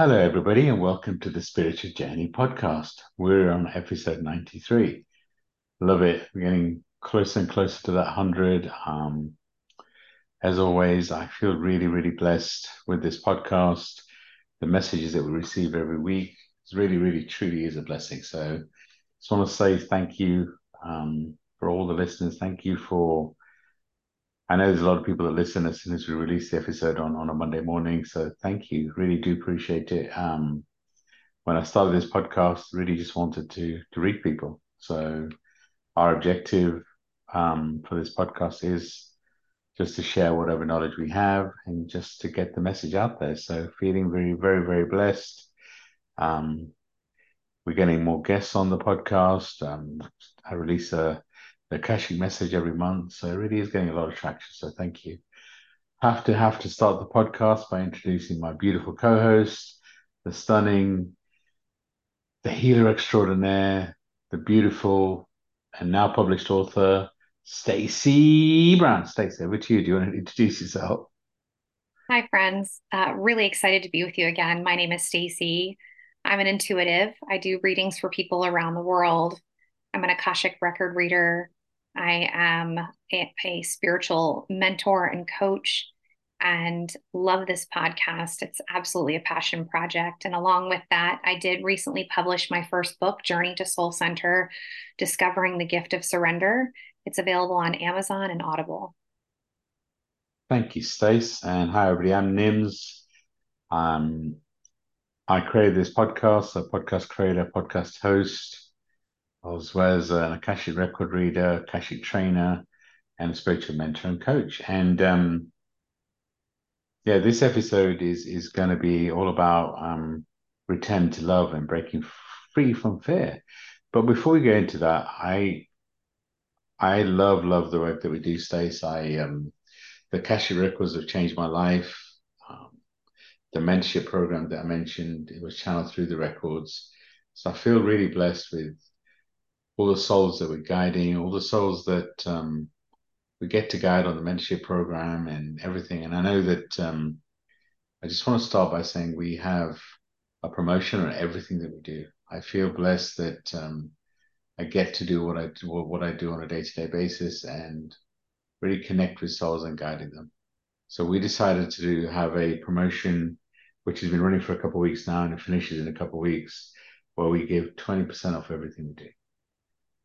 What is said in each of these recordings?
Hello, everybody, and welcome to the Spiritual Journey podcast. We're on episode 93. Love it. We're getting closer and closer to that 100. Um, as always, I feel really, really blessed with this podcast. The messages that we receive every week is really, really, truly is a blessing. So, just want to say thank you um, for all the listeners. Thank you for I know there's a lot of people that listen as soon as we release the episode on, on a Monday morning. So thank you. Really do appreciate it. Um, when I started this podcast, really just wanted to to reach people. So our objective um, for this podcast is just to share whatever knowledge we have and just to get the message out there. So feeling very, very, very blessed. Um, we're getting more guests on the podcast. Um, I release a the Akashic message every month. So it really is getting a lot of traction. So thank you. Have to have to start the podcast by introducing my beautiful co-host, the stunning, the healer extraordinaire, the beautiful and now published author, Stacey Brown. Stacey, over to you. Do you want to introduce yourself? Hi, friends. Uh, really excited to be with you again. My name is Stacey. I'm an intuitive. I do readings for people around the world. I'm an Akashic record reader. I am a, a spiritual mentor and coach and love this podcast. It's absolutely a passion project. And along with that, I did recently publish my first book, Journey to Soul Center Discovering the Gift of Surrender. It's available on Amazon and Audible. Thank you, Stace. And hi, everybody. I'm Nims. Um, I created this podcast, a podcast creator, podcast host as well as an Akashic record reader, Akashic trainer, and spiritual mentor and coach. And um, yeah, this episode is is going to be all about um, return to love and breaking free from fear. But before we go into that, I I love love the work that we do, Stace. I um, the Akashic records have changed my life. Um, the mentorship program that I mentioned it was channeled through the records. So I feel really blessed with all the souls that we're guiding, all the souls that um, we get to guide on the mentorship program and everything. And I know that um, I just want to start by saying we have a promotion on everything that we do. I feel blessed that um, I get to do what I do, what I do on a day to day basis and really connect with souls and guiding them. So we decided to have a promotion which has been running for a couple of weeks now and it finishes in a couple of weeks where we give 20% off everything we do.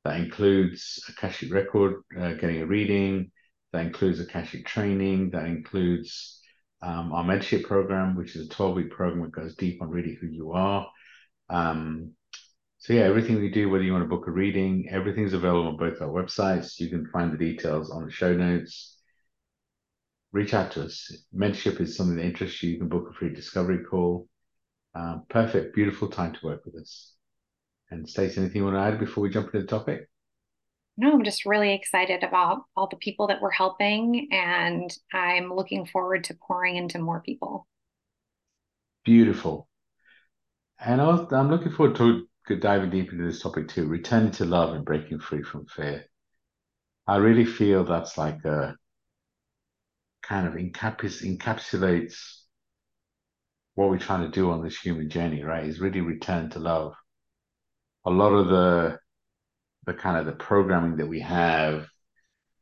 That includes Akashic record, uh, getting a reading. That includes Akashic training. That includes um, our mentorship program, which is a 12 week program that goes deep on really who you are. Um, so yeah, everything we do, whether you want to book a reading, everything's available on both our websites. You can find the details on the show notes. Reach out to us. Mentorship is something that interests you. You can book a free discovery call. Uh, perfect, beautiful time to work with us. And Stacey, anything you want to add before we jump into the topic? No, I'm just really excited about all the people that we're helping, and I'm looking forward to pouring into more people. Beautiful. And I'm looking forward to diving deep into this topic too returning to love and breaking free from fear. I really feel that's like a kind of encaps- encapsulates what we're trying to do on this human journey, right? Is really return to love a lot of the the kind of the programming that we have,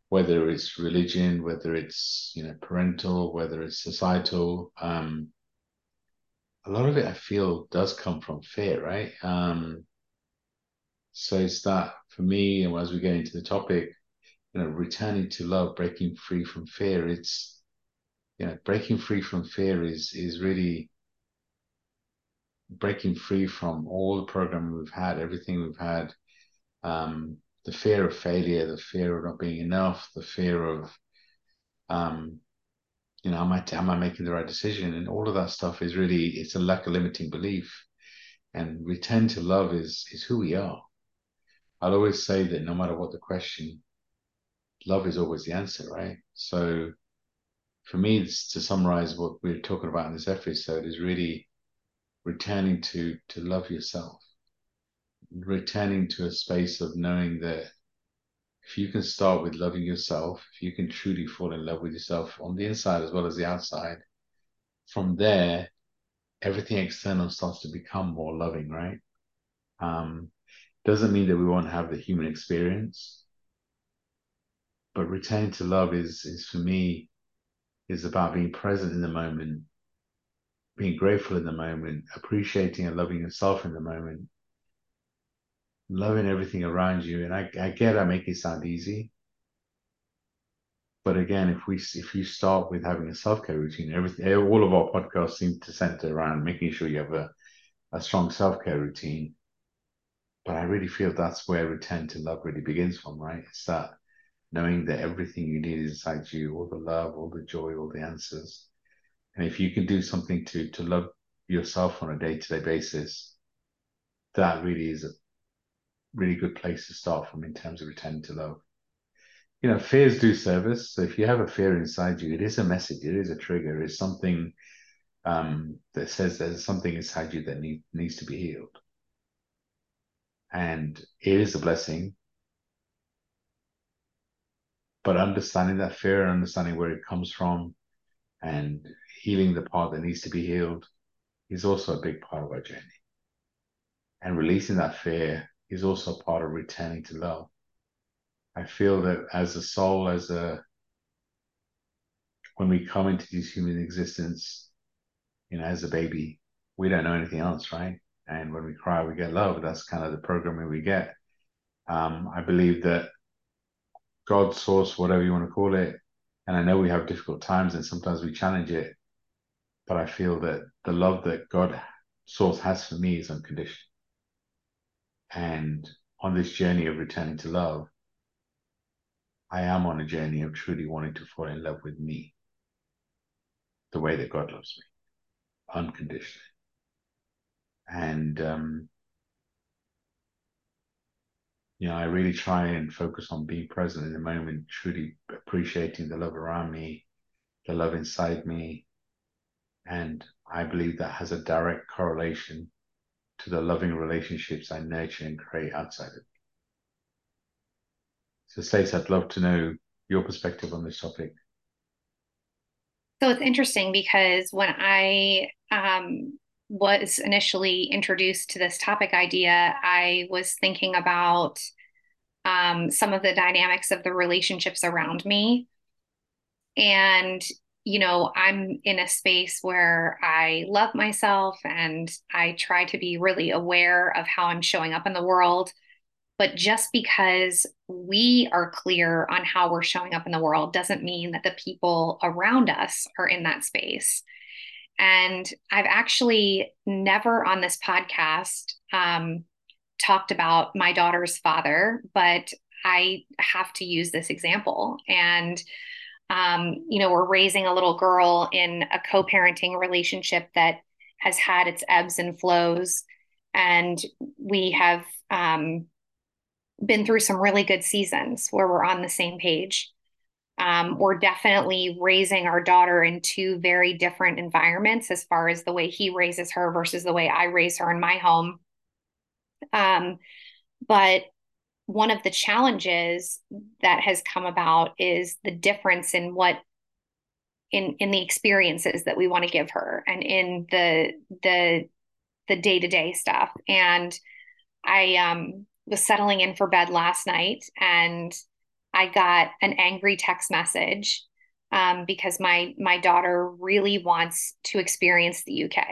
whether it's religion, whether it's you know parental, whether it's societal, um, a lot of it I feel does come from fear, right? Um, so it's that for me, and as we get into the topic, you know, returning to love, breaking free from fear. It's you know, breaking free from fear is is really breaking free from all the programming we've had, everything we've had, um, the fear of failure, the fear of not being enough, the fear of, um, you know, am I am I making the right decision? And all of that stuff is really it's a lack of limiting belief. And return to love is is who we are. I'll always say that no matter what the question, love is always the answer, right? So for me, to summarize what we're talking about in this episode is really returning to to love yourself returning to a space of knowing that if you can start with loving yourself if you can truly fall in love with yourself on the inside as well as the outside from there everything external starts to become more loving, right? Um, doesn't mean that we won't have the human experience, but returning to love is is for me is about being present in the moment, being grateful in the moment, appreciating and loving yourself in the moment, loving everything around you. And I, I get I make it sound easy. But again, if we if you start with having a self care routine, everything eh, all of our podcasts seem to center around making sure you have a, a strong self care routine. But I really feel that's where return to love really begins from, right? It's that knowing that everything you need is inside you, all the love, all the joy, all the answers. And if you can do something to to love yourself on a day to day basis, that really is a really good place to start from in terms of returning to love. You know, fears do service. So if you have a fear inside you, it is a message, it is a trigger, it's something um, that says there's something inside you that need, needs to be healed. And it is a blessing. But understanding that fear and understanding where it comes from and healing the part that needs to be healed is also a big part of our journey. And releasing that fear is also part of returning to love. I feel that as a soul, as a when we come into this human existence, you know, as a baby, we don't know anything else, right? And when we cry, we get love. That's kind of the programming we get. Um, I believe that God, source, whatever you want to call it, and I know we have difficult times and sometimes we challenge it, but I feel that the love that God, source, has for me is unconditional. And on this journey of returning to love, I am on a journey of truly wanting to fall in love with me the way that God loves me, unconditionally. And, um, you know, I really try and focus on being present in the moment, truly appreciating the love around me, the love inside me. And I believe that has a direct correlation to the loving relationships I nurture and create outside of me. So, Stacey, I'd love to know your perspective on this topic. So it's interesting because when I um, was initially introduced to this topic idea, I was thinking about um, some of the dynamics of the relationships around me. And you know, I'm in a space where I love myself and I try to be really aware of how I'm showing up in the world. But just because we are clear on how we're showing up in the world doesn't mean that the people around us are in that space. And I've actually never on this podcast um, talked about my daughter's father, but I have to use this example. And um, you know, we're raising a little girl in a co parenting relationship that has had its ebbs and flows. And we have um, been through some really good seasons where we're on the same page. Um, we're definitely raising our daughter in two very different environments as far as the way he raises her versus the way I raise her in my home. Um, but one of the challenges that has come about is the difference in what in in the experiences that we want to give her and in the the the day-to-day stuff. And i um was settling in for bed last night and i got an angry text message um, because my my daughter really wants to experience the uk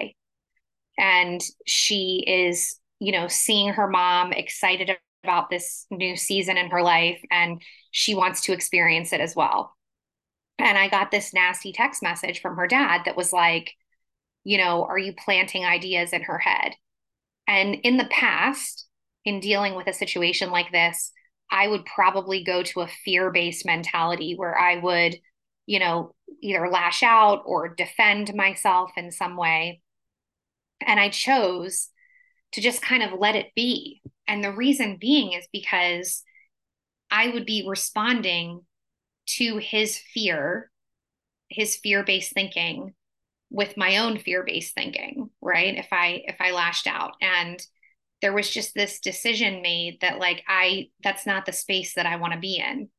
and she is you know seeing her mom excited about this new season in her life and she wants to experience it as well. And I got this nasty text message from her dad that was like, you know, are you planting ideas in her head? And in the past, in dealing with a situation like this, I would probably go to a fear based mentality where I would, you know, either lash out or defend myself in some way. And I chose to just kind of let it be and the reason being is because I would be responding to his fear, his fear-based thinking with my own fear-based thinking, right? If I if I lashed out and there was just this decision made that like I that's not the space that I want to be in.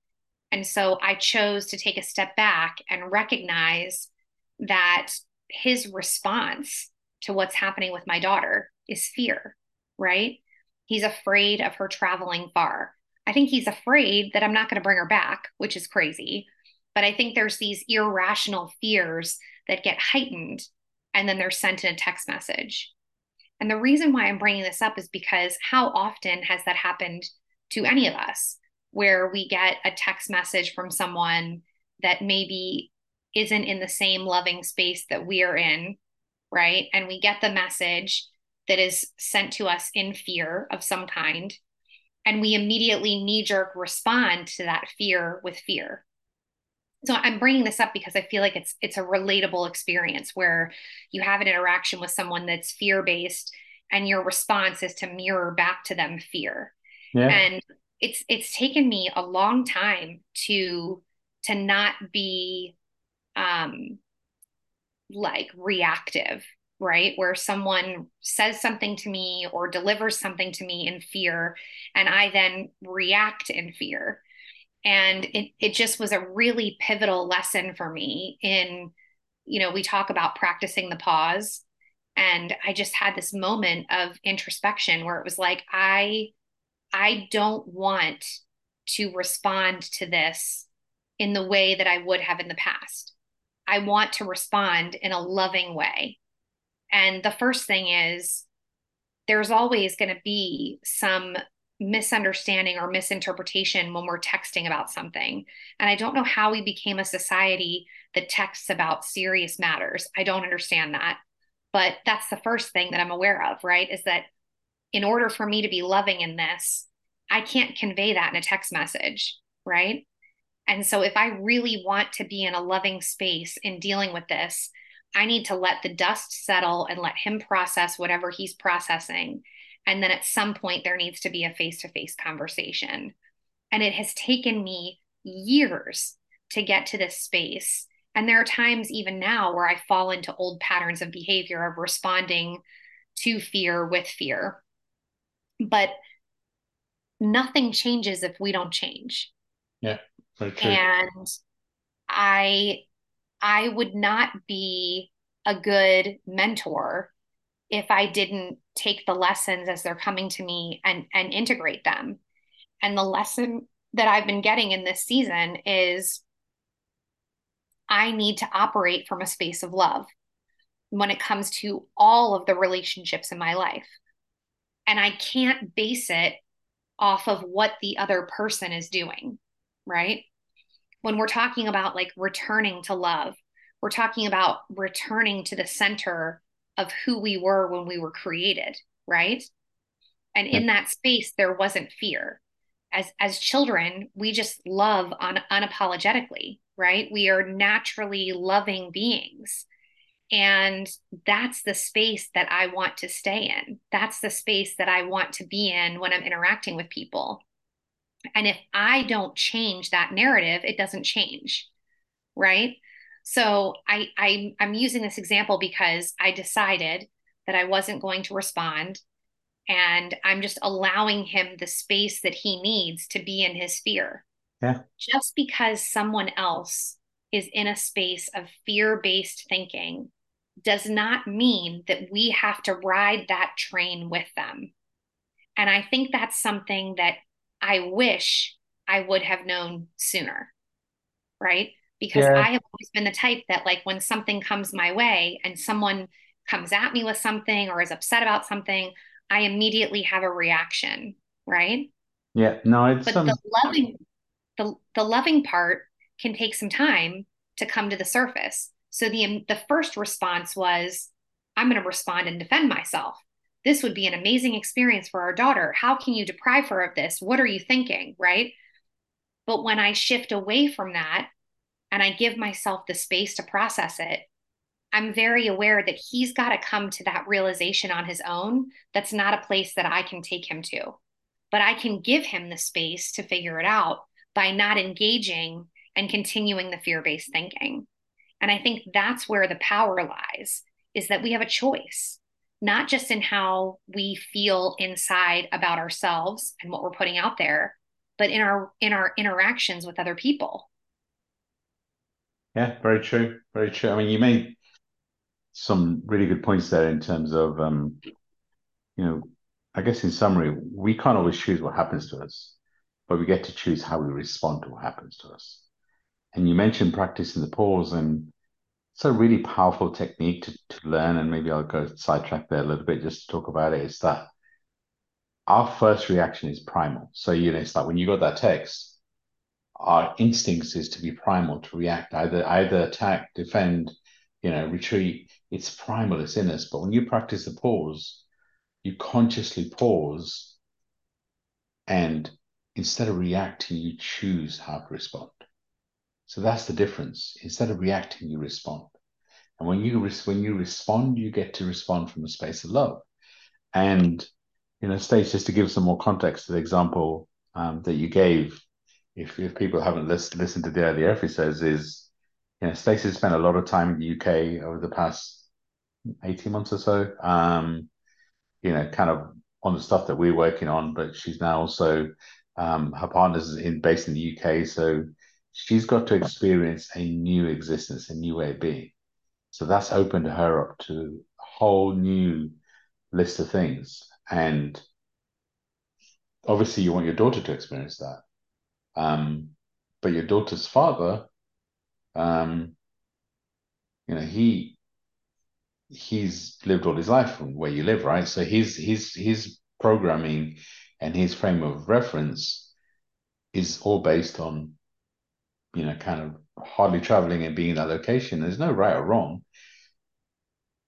And so I chose to take a step back and recognize that his response to what's happening with my daughter is fear, right? He's afraid of her traveling far. I think he's afraid that I'm not going to bring her back, which is crazy. But I think there's these irrational fears that get heightened and then they're sent in a text message. And the reason why I'm bringing this up is because how often has that happened to any of us where we get a text message from someone that maybe isn't in the same loving space that we are in, right? And we get the message that is sent to us in fear of some kind. And we immediately knee jerk respond to that fear with fear. So I'm bringing this up because I feel like it's it's a relatable experience where you have an interaction with someone that's fear based and your response is to mirror back to them fear. Yeah. And it's it's taken me a long time to to not be um like reactive right? Where someone says something to me or delivers something to me in fear and i then react in fear. And it, it just was a really pivotal lesson for me in you know we talk about practicing the pause and i just had this moment of introspection where it was like i i don't want to respond to this in the way that i would have in the past. I want to respond in a loving way and the first thing is there's always going to be some misunderstanding or misinterpretation when we're texting about something. And I don't know how we became a society that texts about serious matters. I don't understand that. But that's the first thing that I'm aware of, right? Is that in order for me to be loving in this, I can't convey that in a text message, right? And so if I really want to be in a loving space in dealing with this, I need to let the dust settle and let him process whatever he's processing and then at some point, there needs to be a face to face conversation. And it has taken me years to get to this space. And there are times, even now, where I fall into old patterns of behavior of responding to fear with fear. But nothing changes if we don't change. Yeah, very true. And I I would not be a good mentor if I didn't take the lessons as they're coming to me and and integrate them. And the lesson that I've been getting in this season is I need to operate from a space of love when it comes to all of the relationships in my life. And I can't base it off of what the other person is doing, right? When we're talking about like returning to love, we're talking about returning to the center of who we were when we were created, right? And in that space, there wasn't fear. As as children, we just love un- unapologetically, right? We are naturally loving beings. And that's the space that I want to stay in. That's the space that I want to be in when I'm interacting with people. And if I don't change that narrative, it doesn't change. Right. So I, I I'm using this example because I decided that I wasn't going to respond and I'm just allowing him the space that he needs to be in his fear. Yeah. Just because someone else is in a space of fear-based thinking does not mean that we have to ride that train with them. And I think that's something that I wish I would have known sooner. Right? because yeah. I have always been the type that like when something comes my way and someone comes at me with something or is upset about something, I immediately have a reaction, right? Yeah, no, it's but um... the loving the the loving part can take some time to come to the surface. So the the first response was I'm going to respond and defend myself. This would be an amazing experience for our daughter. How can you deprive her of this? What are you thinking, right? But when I shift away from that and I give myself the space to process it, I'm very aware that he's got to come to that realization on his own. That's not a place that I can take him to. But I can give him the space to figure it out by not engaging and continuing the fear based thinking. And I think that's where the power lies is that we have a choice, not just in how we feel inside about ourselves and what we're putting out there, but in our in our interactions with other people. Yeah, very true. Very true. I mean, you made some really good points there in terms of, um, you know, I guess in summary, we can't always choose what happens to us, but we get to choose how we respond to what happens to us. And you mentioned practicing the pause, and it's a really powerful technique to, to learn. And maybe I'll go sidetrack there a little bit just to talk about it. Is that our first reaction is primal. So, you know, it's like when you got that text, our instincts is to be primal, to react, either either attack, defend, you know, retreat. It's primal, it's in us. But when you practice the pause, you consciously pause and instead of reacting, you choose how to respond. So that's the difference. Instead of reacting, you respond. And when you when you respond, you get to respond from a space of love. And you know, Stace, just to give some more context to the example um, that you gave, if, if people haven't listened listened to the earlier episodes, is you know, Stacey spent a lot of time in the UK over the past 18 months or so. Um, you know, kind of on the stuff that we're working on, but she's now also um, her partner's in based in the UK, so she's got to experience a new existence, a new way of being. So that's opened her up to a whole new list of things. And obviously, you want your daughter to experience that. Um, but your daughter's father, um, you know, he he's lived all his life from where you live, right? So his his his programming and his frame of reference is all based on, you know, kind of hardly traveling and being in that location. There's no right or wrong,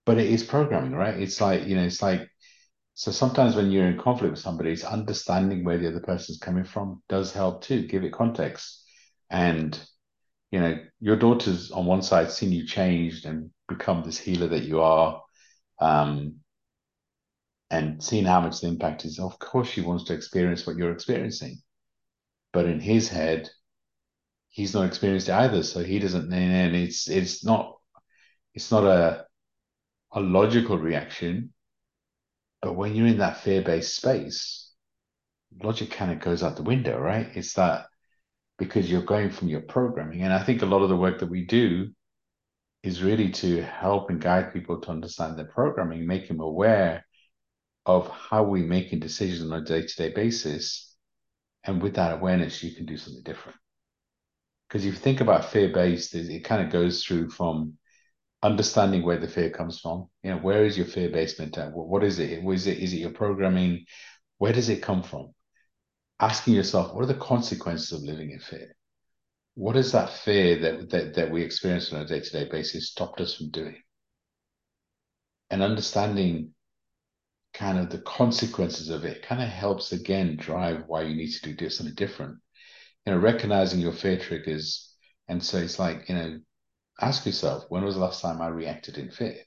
but it is programming, right? It's like you know, it's like so sometimes when you're in conflict with somebody, it's understanding where the other person's coming from does help too. Give it context. And, you know, your daughter's on one side seen you changed and become this healer that you are. Um, and seeing how much the impact is, of course, she wants to experience what you're experiencing. But in his head, he's not experienced either. So he doesn't, and it's it's not it's not a a logical reaction but when you're in that fear based space, logic kind of goes out the window, right? It's that because you're going from your programming. And I think a lot of the work that we do is really to help and guide people to understand their programming, make them aware of how we're making decisions on a day to day basis. And with that awareness, you can do something different. Because if you think about fear based, it kind of goes through from understanding where the fear comes from. You know, where is your fear based mentality? What is it? Is it is it your programming? Where does it come from? Asking yourself, what are the consequences of living in fear? What is that fear that that, that we experience on a day to day basis stopped us from doing? And understanding kind of the consequences of it kind of helps again drive why you need to do something different. You know, recognizing your fear triggers. And so it's like, you know, ask yourself when was the last time I reacted in fear?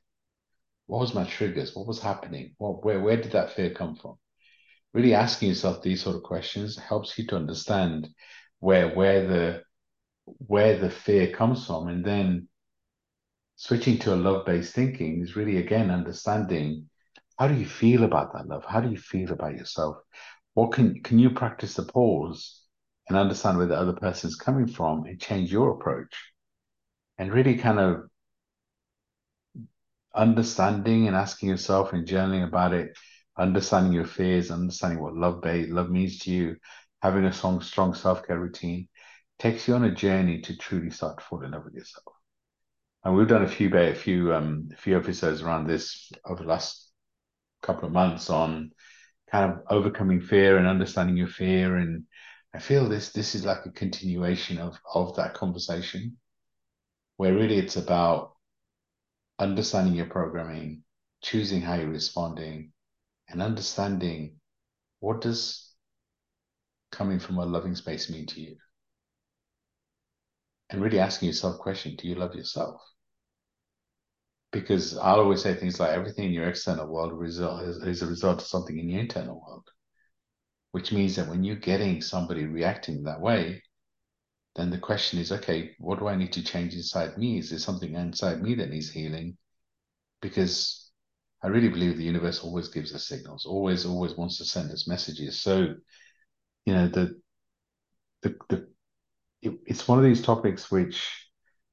What was my triggers? What was happening? What, where, where did that fear come from? Really asking yourself these sort of questions helps you to understand where where the where the fear comes from, and then switching to a love-based thinking is really again understanding how do you feel about that love? How do you feel about yourself? What can can you practice the pause and understand where the other person is coming from and change your approach? and really kind of understanding and asking yourself and journaling about it, understanding your fears, understanding what love love means to you, having a strong, strong self-care routine takes you on a journey to truly start to fall in love with yourself. And we've done a few a few um a few episodes around this over the last couple of months on kind of overcoming fear and understanding your fear. And I feel this this is like a continuation of of that conversation where really it's about understanding your programming, choosing how you're responding, and understanding what does coming from a loving space mean to you? And really asking yourself question, do you love yourself? Because I'll always say things like everything in your external world result is, is a result of something in your internal world. Which means that when you're getting somebody reacting that way, then the question is, okay, what do I need to change inside me? Is there something inside me that needs healing? Because I really believe the universe always gives us signals, always, always wants to send us messages. So, you know, the the the it, it's one of these topics which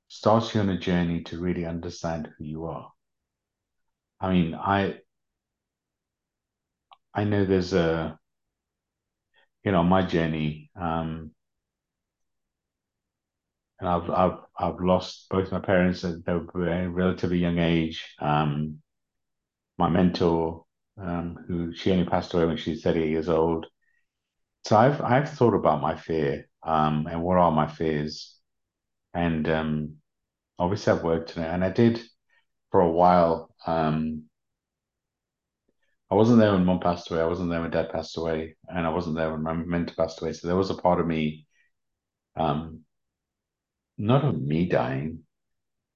starts you on a journey to really understand who you are. I mean, I I know there's a you know my journey, um, and I've I've I've lost both my parents at a relatively young age. Um, my mentor, um, who she only passed away when she was 30 years old. So I've I've thought about my fear, um, and what are my fears, and um, obviously I've worked on it, and I did for a while. Um, I wasn't there when mom passed away. I wasn't there when dad passed away, and I wasn't there when my mentor passed away. So there was a part of me, um, not of me dying,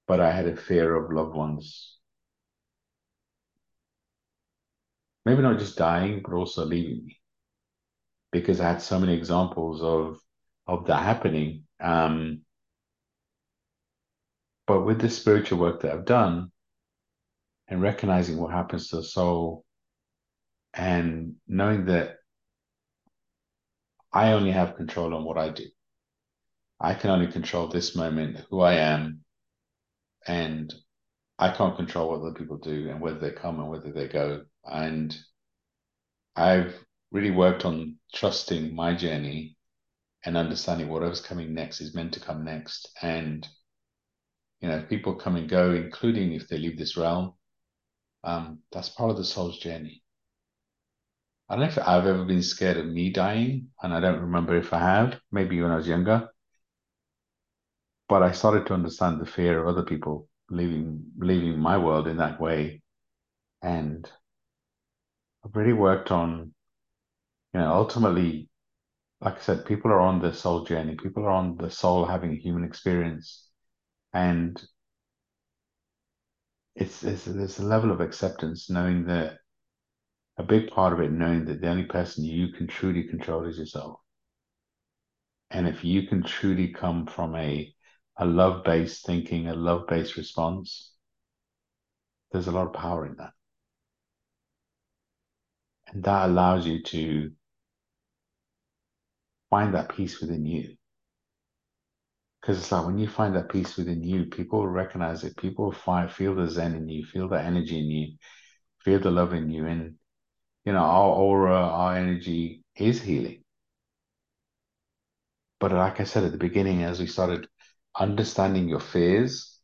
but I had a fear of loved ones. Maybe not just dying, but also leaving me, because I had so many examples of of that happening. Um, but with the spiritual work that I've done, and recognizing what happens to the soul and knowing that I only have control on what I do. I can only control this moment, who I am, and I can't control what other people do and whether they come and whether they go. And I've really worked on trusting my journey and understanding whatever's coming next is meant to come next. And, you know, people come and go, including if they leave this realm, um, that's part of the soul's journey. I don't know if I've ever been scared of me dying, and I don't remember if I have, maybe when I was younger. But I started to understand the fear of other people leaving leaving my world in that way. And I've really worked on, you know, ultimately, like I said, people are on the soul journey, people are on the soul having a human experience. And it's, it's there's a level of acceptance knowing that a big part of it knowing that the only person you can truly control is yourself. And if you can truly come from a a love based thinking, a love based response, there's a lot of power in that. And that allows you to find that peace within you. Because it's like when you find that peace within you, people will recognize it. People will find, feel the zen in you, feel the energy in you, feel the love in you. And you know, our aura, our energy is healing. But like I said at the beginning, as we started understanding your fears,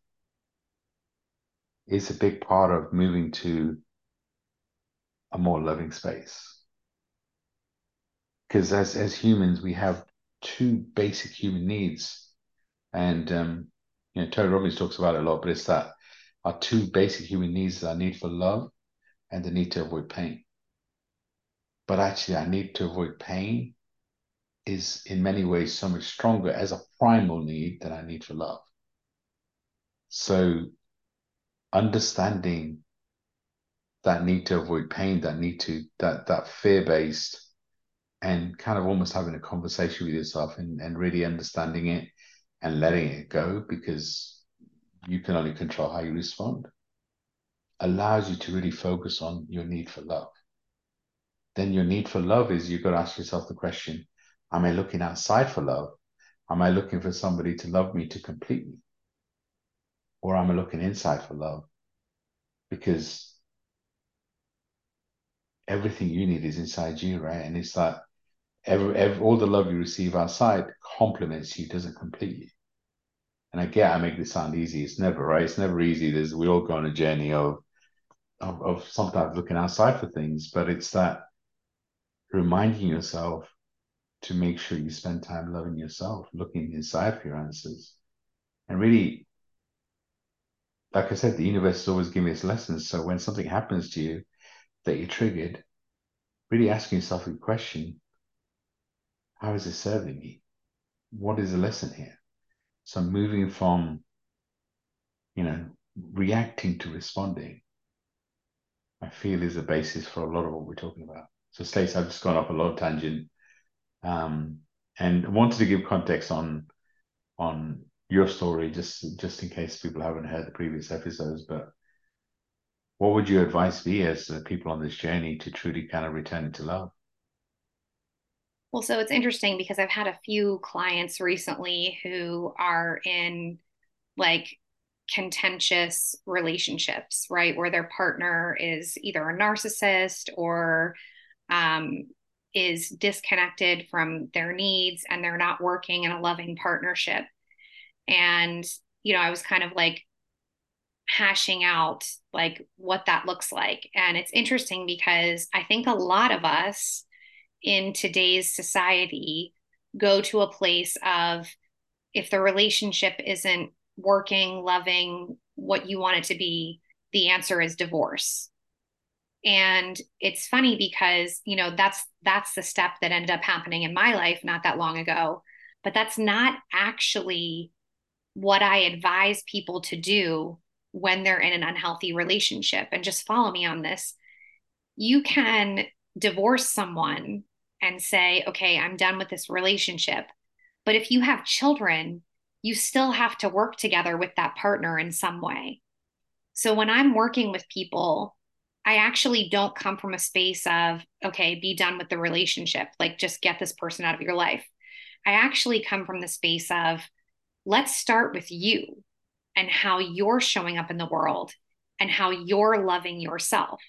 is a big part of moving to a more loving space. Because as as humans, we have two basic human needs, and um, you know, Tony Robbins talks about it a lot. But it's that our two basic human needs: our need for love and the need to avoid pain but actually I need to avoid pain is in many ways so much stronger as a primal need than I need for love. So understanding that need to avoid pain, that need to that that fear based and kind of almost having a conversation with yourself and, and really understanding it and letting it go because you can only control how you respond allows you to really focus on your need for love then your need for love is you've got to ask yourself the question Am I looking outside for love? Am I looking for somebody to love me to complete me? Or am I looking inside for love? Because everything you need is inside you, right? And it's that every, every, all the love you receive outside complements you, doesn't complete you. And I get I make this sound easy. It's never right. It's never easy. There's we all go on a journey of, of of sometimes looking outside for things, but it's that reminding yourself to make sure you spend time loving yourself, looking inside for your answers. And really, like I said, the universe is always giving us lessons. So when something happens to you that you're triggered, really asking yourself a question how is it serving me? What is the lesson here? So moving from, you know, reacting to responding, I feel is the basis for a lot of what we're talking about. So Stace, I've just gone off a lot of tangent, um, and wanted to give context on on your story, just just in case people haven't heard the previous episodes. But what would your advice be as people on this journey to truly kind of return to love? Well, so it's interesting because I've had a few clients recently who are in like contentious relationships, right? Where their partner is either a narcissist or um, is disconnected from their needs and they're not working in a loving partnership. And, you know, I was kind of like hashing out like what that looks like. And it's interesting because I think a lot of us in today's society go to a place of if the relationship isn't working, loving, what you want it to be, the answer is divorce. And it's funny because, you know, that's that's the step that ended up happening in my life not that long ago, but that's not actually what I advise people to do when they're in an unhealthy relationship. And just follow me on this. You can divorce someone and say, okay, I'm done with this relationship. But if you have children, you still have to work together with that partner in some way. So when I'm working with people, I actually don't come from a space of, okay, be done with the relationship, like just get this person out of your life. I actually come from the space of, let's start with you and how you're showing up in the world and how you're loving yourself.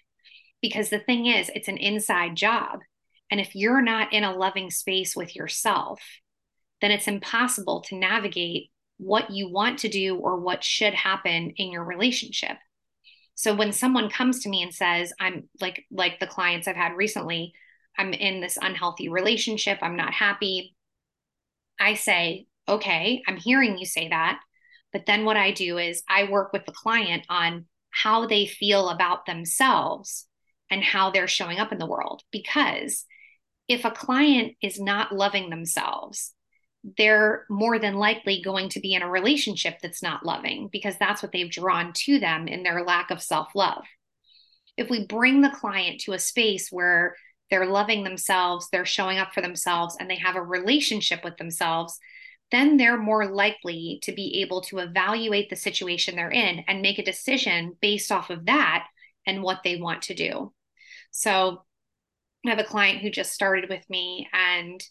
Because the thing is, it's an inside job. And if you're not in a loving space with yourself, then it's impossible to navigate what you want to do or what should happen in your relationship. So when someone comes to me and says, I'm like like the clients I've had recently, I'm in this unhealthy relationship, I'm not happy. I say, "Okay, I'm hearing you say that." But then what I do is I work with the client on how they feel about themselves and how they're showing up in the world because if a client is not loving themselves, they're more than likely going to be in a relationship that's not loving because that's what they've drawn to them in their lack of self love. If we bring the client to a space where they're loving themselves, they're showing up for themselves, and they have a relationship with themselves, then they're more likely to be able to evaluate the situation they're in and make a decision based off of that and what they want to do. So, I have a client who just started with me and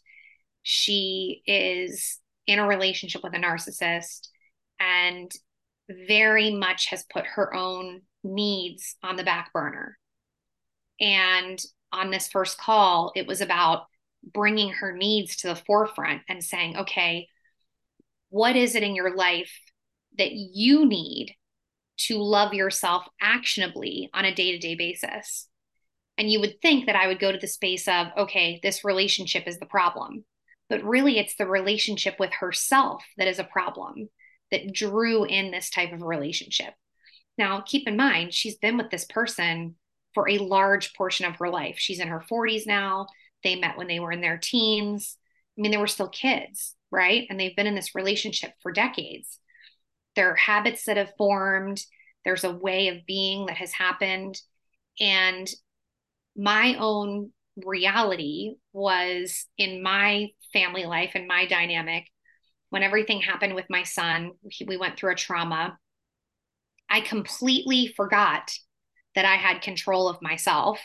she is in a relationship with a narcissist and very much has put her own needs on the back burner. And on this first call, it was about bringing her needs to the forefront and saying, okay, what is it in your life that you need to love yourself actionably on a day to day basis? And you would think that I would go to the space of, okay, this relationship is the problem. But really, it's the relationship with herself that is a problem that drew in this type of relationship. Now, keep in mind, she's been with this person for a large portion of her life. She's in her 40s now. They met when they were in their teens. I mean, they were still kids, right? And they've been in this relationship for decades. There are habits that have formed, there's a way of being that has happened. And my own reality was in my family life and my dynamic when everything happened with my son we went through a trauma i completely forgot that i had control of myself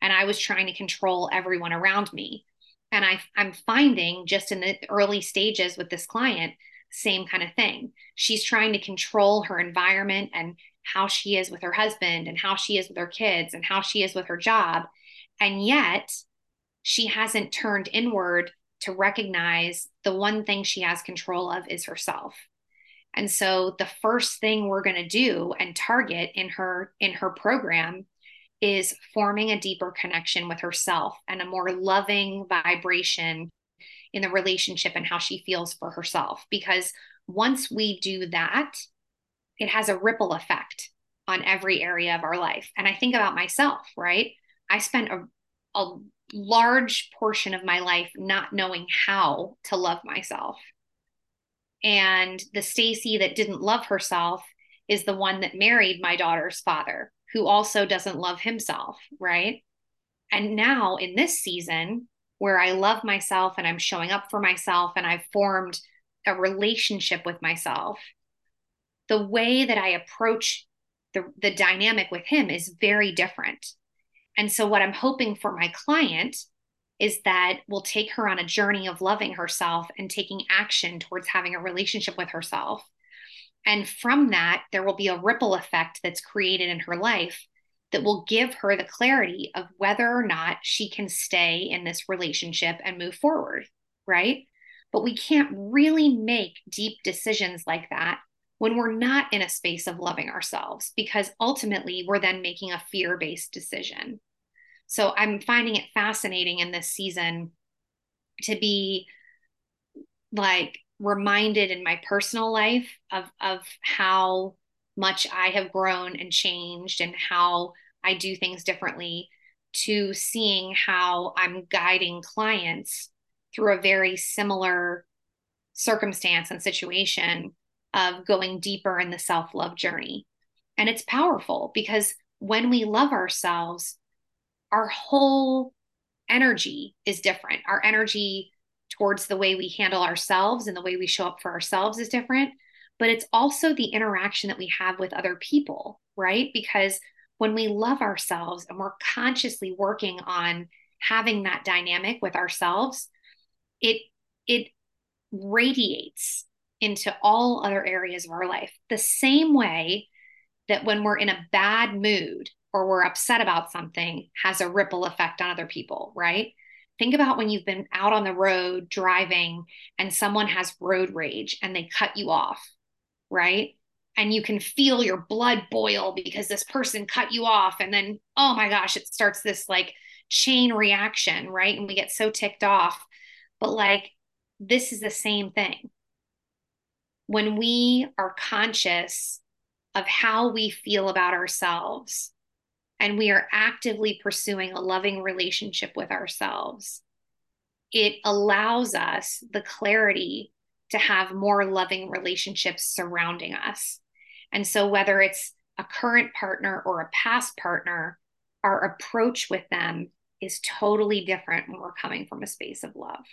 and i was trying to control everyone around me. And I, i'm finding just in the early stages with this client same kind of thing. She's trying to control her environment and how she is with her husband and how she is with her kids and how she is with her job and yet, she hasn't turned inward to recognize the one thing she has control of is herself. And so the first thing we're going to do and target in her in her program is forming a deeper connection with herself and a more loving vibration in the relationship and how she feels for herself. Because once we do that it has a ripple effect on every area of our life. And i think about myself right I spent a, a large portion of my life not knowing how to love myself. And the Stacey that didn't love herself is the one that married my daughter's father, who also doesn't love himself, right? And now in this season, where I love myself and I'm showing up for myself and I've formed a relationship with myself, the way that I approach the, the dynamic with him is very different. And so, what I'm hoping for my client is that we'll take her on a journey of loving herself and taking action towards having a relationship with herself. And from that, there will be a ripple effect that's created in her life that will give her the clarity of whether or not she can stay in this relationship and move forward, right? But we can't really make deep decisions like that when we're not in a space of loving ourselves, because ultimately we're then making a fear based decision. So I'm finding it fascinating in this season to be like reminded in my personal life of, of how much I have grown and changed and how I do things differently to seeing how I'm guiding clients through a very similar circumstance and situation of going deeper in the self love journey. And it's powerful because when we love ourselves, our whole energy is different. Our energy towards the way we handle ourselves and the way we show up for ourselves is different. But it's also the interaction that we have with other people, right? Because when we love ourselves and we're consciously working on having that dynamic with ourselves, it it radiates into all other areas of our life. The same way that when we're in a bad mood or we're upset about something has a ripple effect on other people, right? Think about when you've been out on the road driving and someone has road rage and they cut you off, right? And you can feel your blood boil because this person cut you off. And then, oh my gosh, it starts this like chain reaction, right? And we get so ticked off. But like, this is the same thing when we are conscious of how we feel about ourselves and we are actively pursuing a loving relationship with ourselves, it allows us the clarity to have more loving relationships surrounding us. And so, whether it's a current partner or a past partner, our approach with them is totally different when we're coming from a space of love.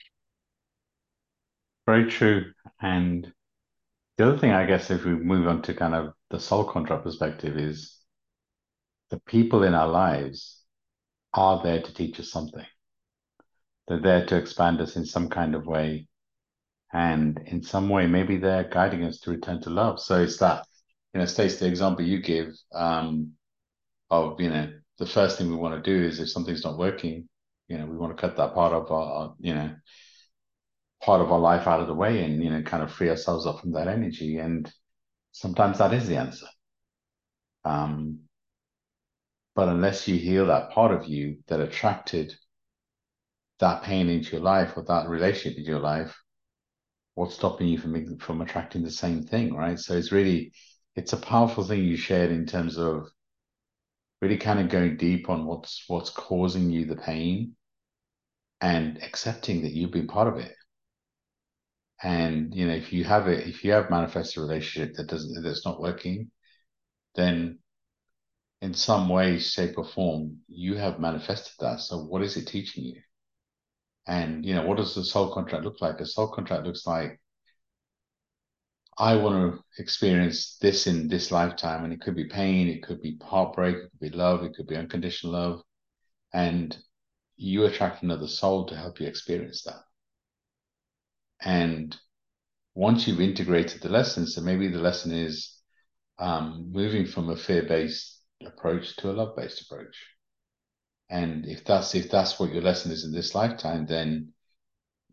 Very true. And the other thing, I guess, if we move on to kind of the soul contract perspective, is the people in our lives are there to teach us something. They're there to expand us in some kind of way. And in some way, maybe they're guiding us to return to love. So it's that, you know, Stace, the example you give um, of, you know, the first thing we want to do is if something's not working, you know, we want to cut that part of our, you know, part of our life out of the way and you know kind of free ourselves up from that energy and sometimes that is the answer um, but unless you heal that part of you that attracted that pain into your life or that relationship into your life what's stopping you from from attracting the same thing right? So it's really it's a powerful thing you shared in terms of really kind of going deep on what's what's causing you the pain and accepting that you've been part of it. And you know, if you have it, if you have manifested a relationship that doesn't that's not working, then in some way, shape, or form, you have manifested that. So what is it teaching you? And you know, what does the soul contract look like? A soul contract looks like I want to experience this in this lifetime, and it could be pain, it could be heartbreak, it could be love, it could be unconditional love, and you attract another soul to help you experience that. And once you've integrated the lessons, so maybe the lesson is um, moving from a fear-based approach to a love-based approach. And if that's if that's what your lesson is in this lifetime, then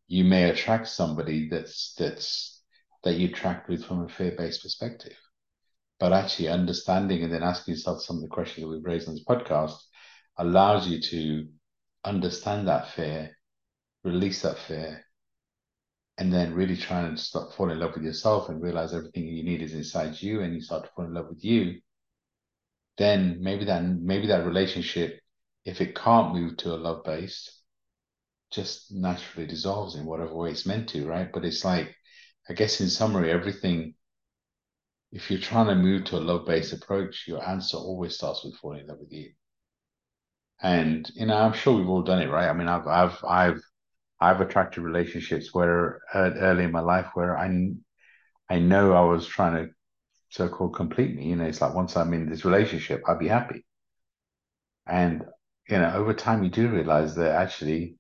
you may attract somebody that's that's that you attract with from a fear-based perspective. But actually understanding and then asking yourself some of the questions that we've raised on this podcast allows you to understand that fear, release that fear, and then really trying to start fall in love with yourself and realize everything you need is inside you and you start to fall in love with you then maybe that maybe that relationship if it can't move to a love base just naturally dissolves in whatever way it's meant to right? But it's like i guess in summary everything if you're trying to move to a love based approach your answer always starts with falling in love with you. And you know i'm sure we've all done it right? I mean i've i've i've I've attracted relationships where uh, early in my life where I I know I was trying to so-called complete me. You know, it's like once I'm in this relationship, I'll be happy. And you know, over time, you do realize that actually,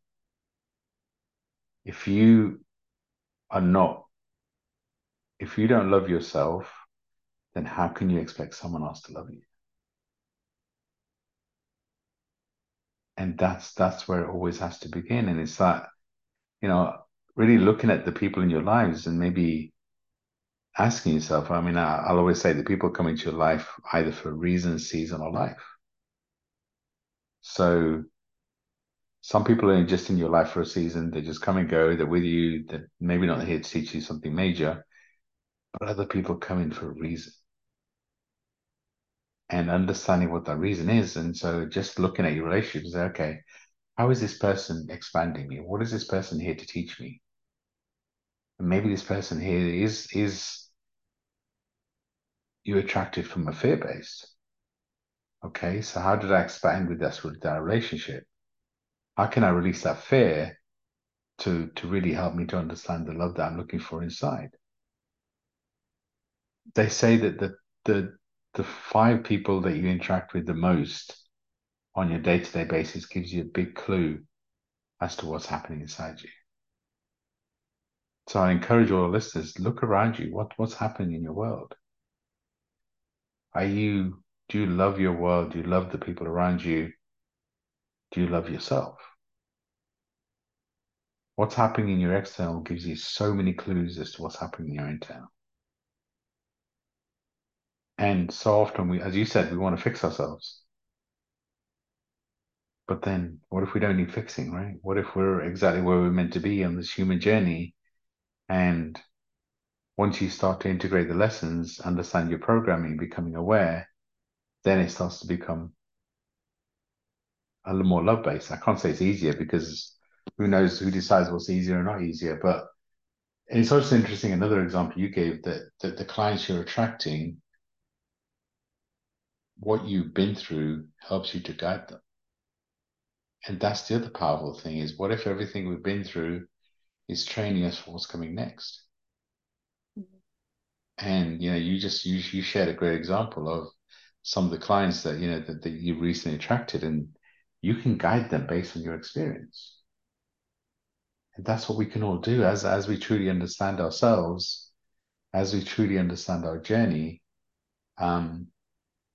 if you are not, if you don't love yourself, then how can you expect someone else to love you? And that's that's where it always has to begin. And it's that, you know, really looking at the people in your lives and maybe asking yourself, I mean, I, will always say the people come into your life either for a reason, season, or life. So some people are just in your life for a season, they just come and go, they're with you, they're maybe not here to teach you something major, but other people come in for a reason. And understanding what that reason is. And so just looking at your relationship, say, okay, how is this person expanding me? What is this person here to teach me? Maybe this person here is is you attracted from a fear based. Okay, so how did I expand with that with that relationship? How can I release that fear to to really help me to understand the love that I'm looking for inside? They say that the the the five people that you interact with the most on your day-to-day basis gives you a big clue as to what's happening inside you. So I encourage all the listeners, look around you. What what's happening in your world? Are you do you love your world? Do you love the people around you? Do you love yourself? What's happening in your external gives you so many clues as to what's happening in your internal. And so often we, as you said, we want to fix ourselves. But then what if we don't need fixing, right? What if we're exactly where we're meant to be on this human journey? And once you start to integrate the lessons, understand your programming, becoming aware, then it starts to become a little more love based. I can't say it's easier because who knows who decides what's easier or not easier. But it's also interesting. Another example you gave that that the clients you're attracting, what you've been through helps you to guide them. And that's the other powerful thing is what if everything we've been through is training us for what's coming next? And you know, you just you you shared a great example of some of the clients that you know that, that you recently attracted, and you can guide them based on your experience. And that's what we can all do as as we truly understand ourselves, as we truly understand our journey. Um,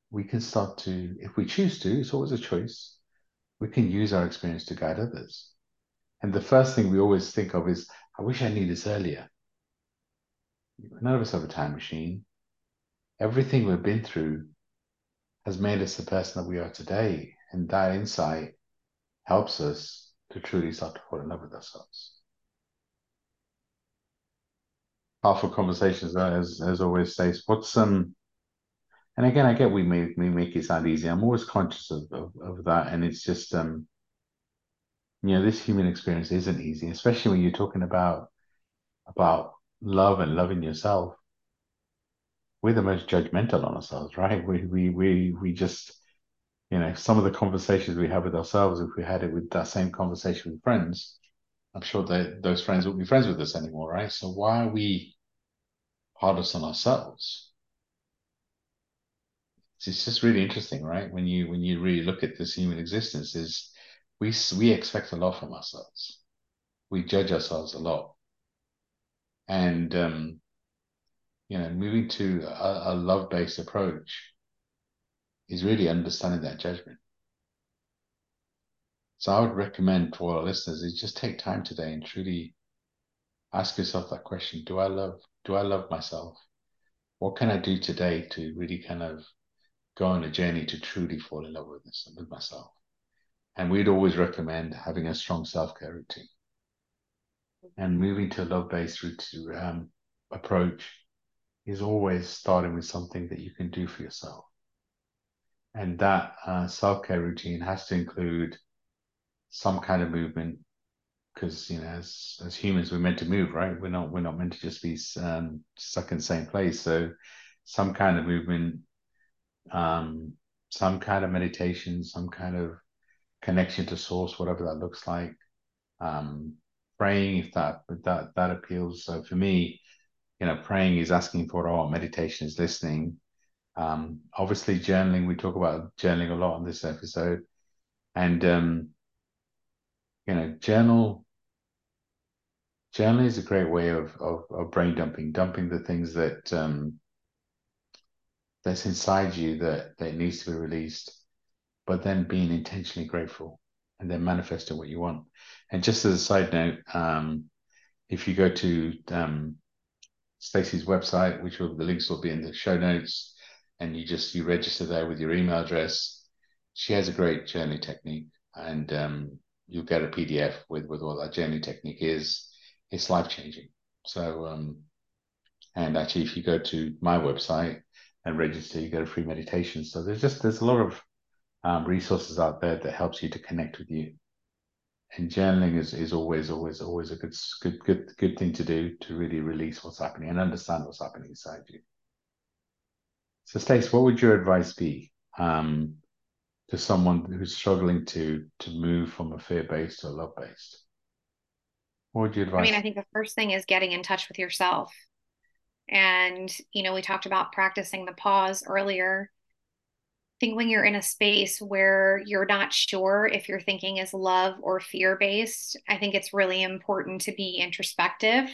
we can start to, if we choose to, it's always a choice we can use our experience to guide others. And the first thing we always think of is, I wish I knew this earlier. None of us have a time machine. Everything we've been through has made us the person that we are today. And that insight helps us to truly start to fall in love with ourselves. Powerful conversations, as as always, Stace. What's um and again, I get we make we make it sound easy. I'm always conscious of, of, of that, and it's just um, you know, this human experience isn't easy, especially when you're talking about about love and loving yourself. We're the most judgmental on ourselves, right? We we we we just you know some of the conversations we have with ourselves. If we had it with that same conversation with friends, I'm sure that those friends won't be friends with us anymore, right? So why are we hardest on ourselves? it's just really interesting, right? When you when you really look at this human existence, is we we expect a lot from ourselves. We judge ourselves a lot, and um, you know, moving to a, a love based approach is really understanding that judgment. So I would recommend all our listeners is just take time today and truly ask yourself that question: Do I love? Do I love myself? What can I do today to really kind of go on a journey to truly fall in love with this with myself. And we'd always recommend having a strong self-care routine and moving to a love-based um, approach is always starting with something that you can do for yourself. And that uh, self-care routine has to include some kind of movement because you know as as humans we're meant to move right we're not we're not meant to just be um, stuck in the same place so some kind of movement um, some kind of meditation, some kind of connection to source, whatever that looks like. Um, praying, if that if that that appeals. So for me, you know, praying is asking for all. Meditation is listening. Um, obviously, journaling. We talk about journaling a lot on this episode, and um, you know, journal. Journaling is a great way of, of, of brain dumping, dumping the things that um, that's inside you that, that needs to be released, but then being intentionally grateful and then manifesting what you want. And just as a side note, um, if you go to um, Stacey's website, which will the links will be in the show notes, and you just you register there with your email address. She has a great journey technique, and um, you'll get a PDF with with what that journey technique is. It's life changing. So, um, and actually, if you go to my website and register, you get a free meditation. So there's just there's a lot of um, resources out there that helps you to connect with you. And journaling is, is always, always, always a good, good, good, good thing to do to really release what's happening and understand what's happening inside you. So, Stace, what would your advice be um, to someone who's struggling to to move from a fear based to a love based? What would you advise? I mean, I think the first thing is getting in touch with yourself. And, you know, we talked about practicing the pause earlier. Think when you're in a space where you're not sure if your thinking is love or fear based, I think it's really important to be introspective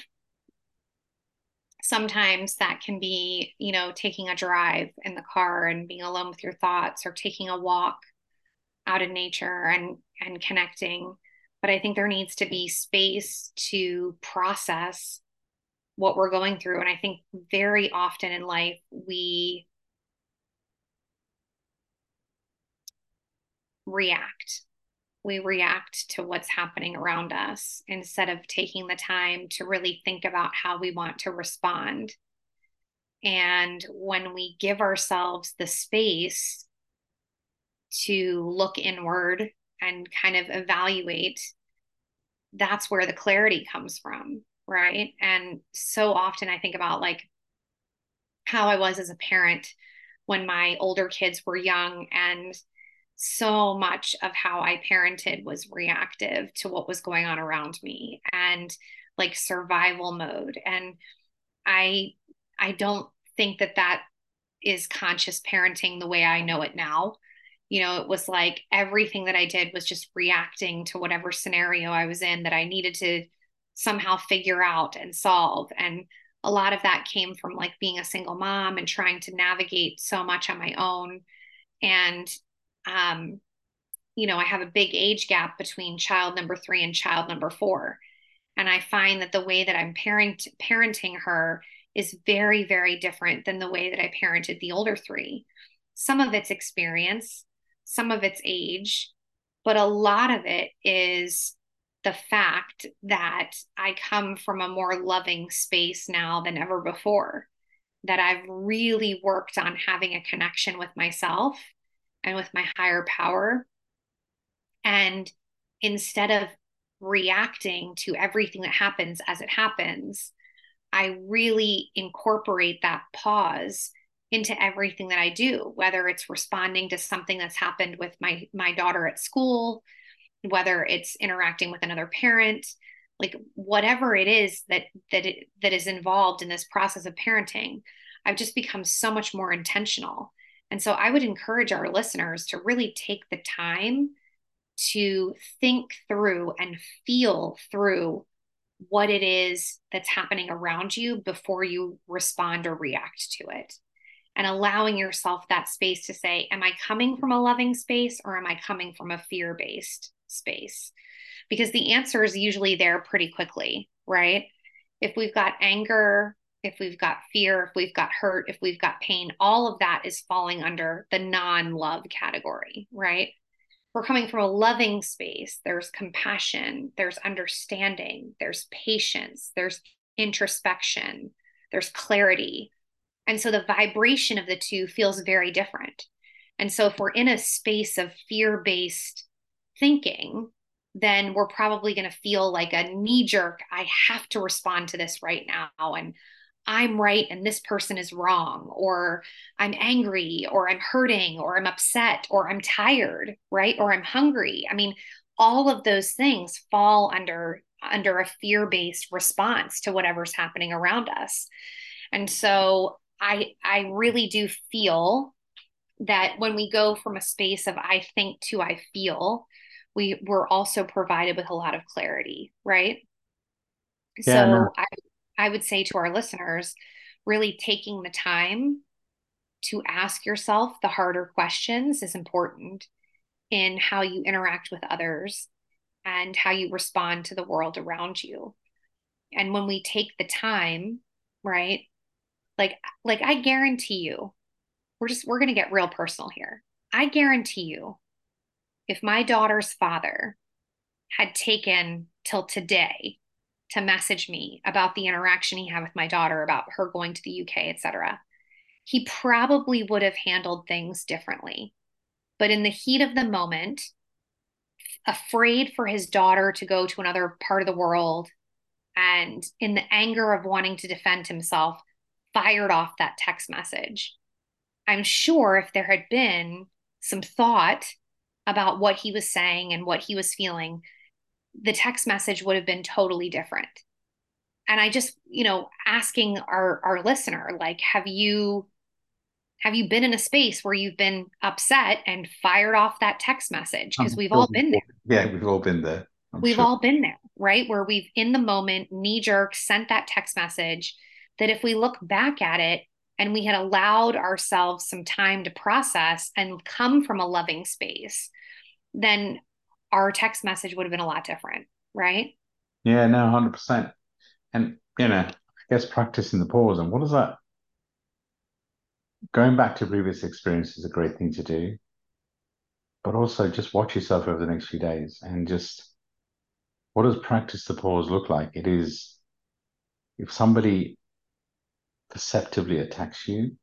sometimes that can be, you know, taking a drive in the car and being alone with your thoughts or taking a walk out in nature and and connecting. But I think there needs to be space to process what we're going through. And I think very often in life, we react we react to what's happening around us instead of taking the time to really think about how we want to respond. And when we give ourselves the space to look inward and kind of evaluate, that's where the clarity comes from. Right. And so often I think about like how I was as a parent when my older kids were young and so much of how I parented was reactive to what was going on around me and like survival mode. And I I don't think that that is conscious parenting the way I know it now. You know, it was like everything that I did was just reacting to whatever scenario I was in that I needed to somehow figure out and solve. And a lot of that came from like being a single mom and trying to navigate so much on my own. And um, you know, I have a big age gap between child number three and child number four. And I find that the way that I'm parent, parenting her is very, very different than the way that I parented the older three. Some of it's experience, some of it's age, but a lot of it is the fact that I come from a more loving space now than ever before, that I've really worked on having a connection with myself and with my higher power. And instead of reacting to everything that happens as it happens, I really incorporate that pause into everything that I do, whether it's responding to something that's happened with my my daughter at school, whether it's interacting with another parent, like whatever it is that that it, that is involved in this process of parenting, I've just become so much more intentional and so I would encourage our listeners to really take the time to think through and feel through what it is that's happening around you before you respond or react to it. And allowing yourself that space to say, Am I coming from a loving space or am I coming from a fear based space? Because the answer is usually there pretty quickly, right? If we've got anger if we've got fear, if we've got hurt, if we've got pain, all of that is falling under the non love category, right? We're coming from a loving space. There's compassion, there's understanding, there's patience, there's introspection, there's clarity. And so the vibration of the two feels very different. And so if we're in a space of fear based thinking, then we're probably going to feel like a knee jerk. I have to respond to this right now. And I'm right and this person is wrong, or I'm angry, or I'm hurting, or I'm upset, or I'm tired, right? Or I'm hungry. I mean, all of those things fall under under a fear-based response to whatever's happening around us. And so I I really do feel that when we go from a space of I think to I feel, we we're also provided with a lot of clarity, right? Yeah, so I I would say to our listeners, really taking the time to ask yourself the harder questions is important in how you interact with others and how you respond to the world around you. And when we take the time, right? Like like I guarantee you, we're just we're going to get real personal here. I guarantee you if my daughter's father had taken till today to message me about the interaction he had with my daughter about her going to the UK, etc., he probably would have handled things differently. But in the heat of the moment, afraid for his daughter to go to another part of the world, and in the anger of wanting to defend himself, fired off that text message. I'm sure if there had been some thought about what he was saying and what he was feeling, the text message would have been totally different. And I just, you know, asking our our listener, like, have you have you been in a space where you've been upset and fired off that text message? Because um, we've all been there. Yeah, we've all been there. I'm we've sure. all been there, right? Where we've in the moment, knee jerk, sent that text message that if we look back at it and we had allowed ourselves some time to process and come from a loving space, then our text message would have been a lot different, right? Yeah, no, 100%. And, you know, I guess practicing the pause and what does that going back to previous experience is a great thing to do, but also just watch yourself over the next few days and just what does practice the pause look like? It is if somebody perceptively attacks you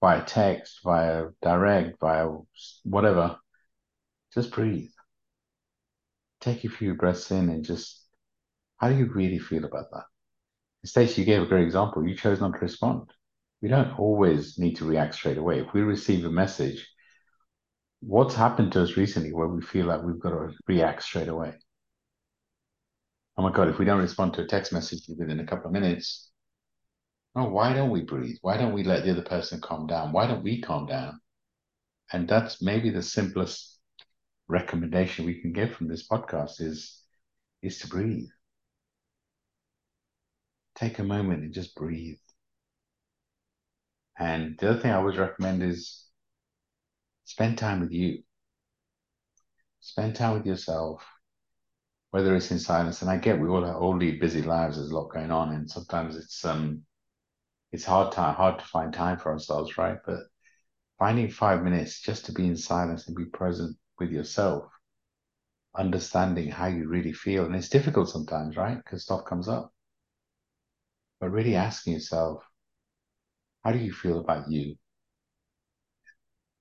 via text, via direct, via whatever, just breathe. Take a few breaths in and just, how do you really feel about that? Stacey, you gave a great example. You chose not to respond we don't always need to react straight away. If we receive a message, what's happened to us recently where we feel like we've got to react straight away? Oh my God, if we don't respond to a text message within a couple of minutes, oh, why don't we breathe? Why don't we let the other person calm down? Why don't we calm down? And that's maybe the simplest recommendation we can give from this podcast is, is to breathe. Take a moment and just breathe. And the other thing I always recommend is spend time with you. Spend time with yourself, whether it's in silence. And I get we all all lead busy lives. There's a lot going on, and sometimes it's um it's hard time hard to find time for ourselves, right? But finding five minutes just to be in silence and be present with yourself, understanding how you really feel, and it's difficult sometimes, right? Because stuff comes up. But really asking yourself, how do you feel about you?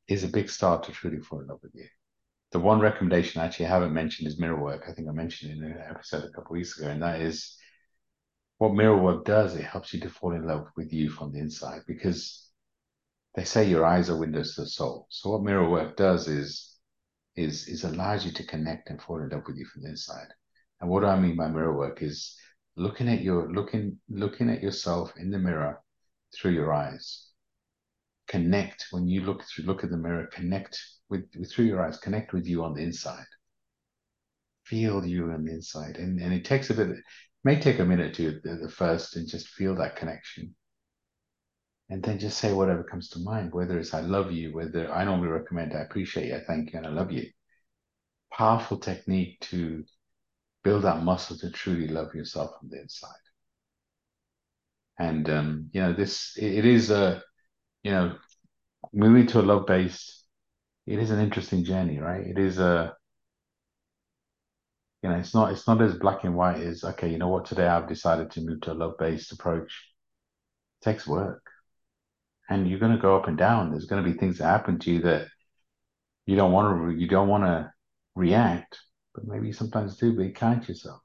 Is a big start to truly fall in love with you. The one recommendation I actually haven't mentioned is mirror work. I think I mentioned in an episode a couple weeks ago, and that is what mirror work does. It helps you to fall in love with you from the inside because they say your eyes are windows to the soul. So what mirror work does is is is allows you to connect and fall in love with you from the inside. And what do I mean by mirror work is looking at your looking looking at yourself in the mirror through your eyes. Connect when you look through, look at the mirror, connect with, with through your eyes, connect with you on the inside. Feel you on the inside. And, and it takes a bit, it may take a minute to the, the first and just feel that connection. And then just say whatever comes to mind, whether it's I love you, whether I normally recommend I appreciate you, I thank you, and I love you. Powerful technique to build that muscle to truly love yourself from the inside. And um, you know this it, it is a you know moving to a love based it is an interesting journey right? It is a you know it's not it's not as black and white as okay you know what? Today i've decided to move to a love based approach. It takes work and you're going to go up and down. There's going to be things that happen to you that you don't want to you don't want to react but maybe sometimes do be kind to yourself.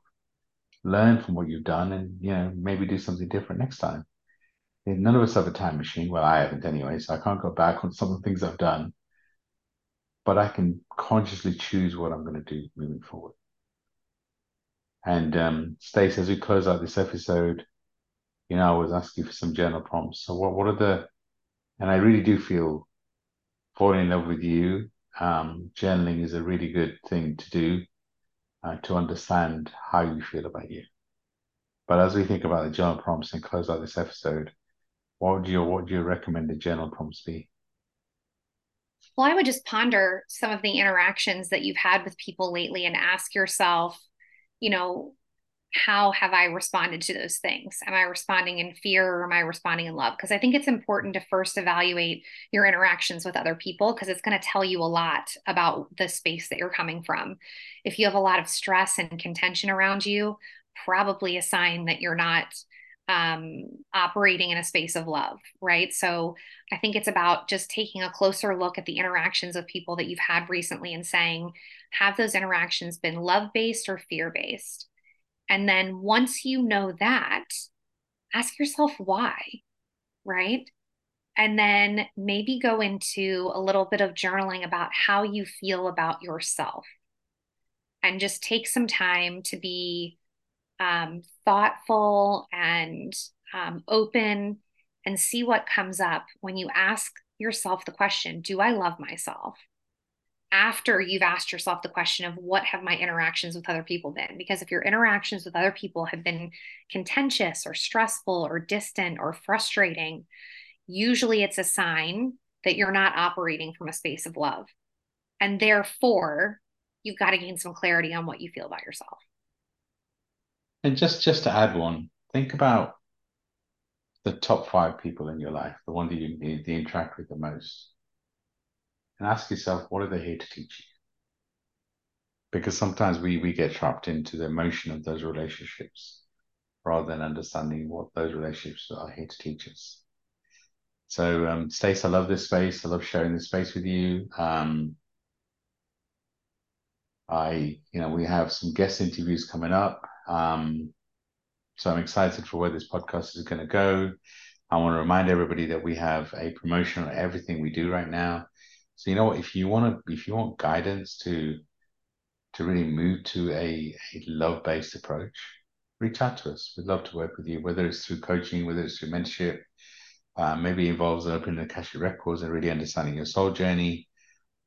Learn from what you've done and you know maybe do something different next time. None of us have a time machine. Well i haven't anyway so i can't go back on some of the things i've done. But i can consciously choose what i'm going to do moving forward. And um Stace, as we close out this episode you know i was asking for some journal prompts. So what, what are the and i really do feel falling in love with you um journaling is a really good thing to do uh, to understand how you feel about you. But as we think about the journal prompts and close out this episode, what would you what would your recommended journal prompts be? Well, I would just ponder some of the interactions that you've had with people lately and ask yourself, you know, how have I responded to those things? Am I responding in fear or am I responding in love? Because I think it's important to first evaluate your interactions with other people because it's going to tell you a lot about the space that you're coming from. If you have a lot of stress and contention around you, probably a sign that you're not um, operating in a space of love, right? So I think it's about just taking a closer look at the interactions of people that you've had recently and saying, have those interactions been love based or fear based? And then once you know that, ask yourself why, right? And then maybe go into a little bit of journaling about how you feel about yourself. And just take some time to be um, thoughtful and um, open and see what comes up when you ask yourself the question Do I love myself? After you've asked yourself the question of what have my interactions with other people been? Because if your interactions with other people have been contentious or stressful or distant or frustrating usually it's a sign that you're not operating from a space of love. And therefore you've got to gain some clarity on what you feel about yourself. And just just to add one think about the top five people in your life the one that you, you interact with the most and ask yourself, what are they here to teach you? Because sometimes we, we get trapped into the emotion of those relationships rather than understanding what those relationships are here to teach us. So, um, Stace, I love this space. I love sharing this space with you. Um, I, you know, we have some guest interviews coming up. Um, so I'm excited for where this podcast is going to go. I want to remind everybody that we have a promotion on everything we do right now. So you know what, if you want to, if you want guidance to to really move to a, a love-based approach, reach out to us. We'd love to work with you, whether it's through coaching, whether it's through mentorship, uh, maybe involves opening the Akashic records and really understanding your soul journey,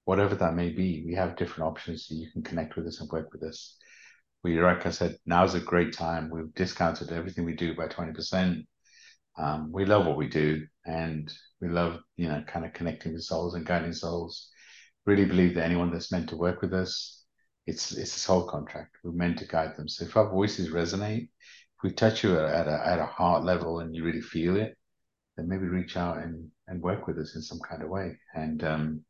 whatever that may be. We have different options so you can connect with us and work with us. We, like I said, now's a great time. We've discounted everything we do by 20%. Um, we love what we do and we love, you know, kind of connecting with souls and guiding souls. Really believe that anyone that's meant to work with us, it's it's a soul contract. We're meant to guide them. So if our voices resonate, if we touch you at a at a heart level and you really feel it, then maybe reach out and and work with us in some kind of way. And um,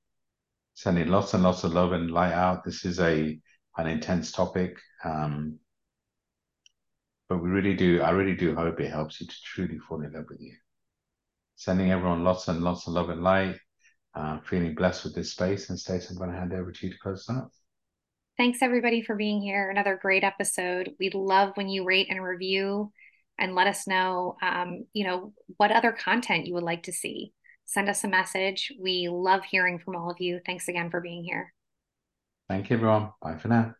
sending lots and lots of love and light out. This is a an intense topic. Um, but we really do, I really do hope it helps you to truly fall in love with you. Sending everyone lots and lots of love and light. Uh, feeling blessed with this space. And Stacey, I'm going to hand over to you to close out. Thanks everybody for being here. Another great episode. We'd love when you rate and review and let us know, um, you know, what other content you would like to see. Send us a message. We love hearing from all of you. Thanks again for being here. Thank you, everyone. Bye for now.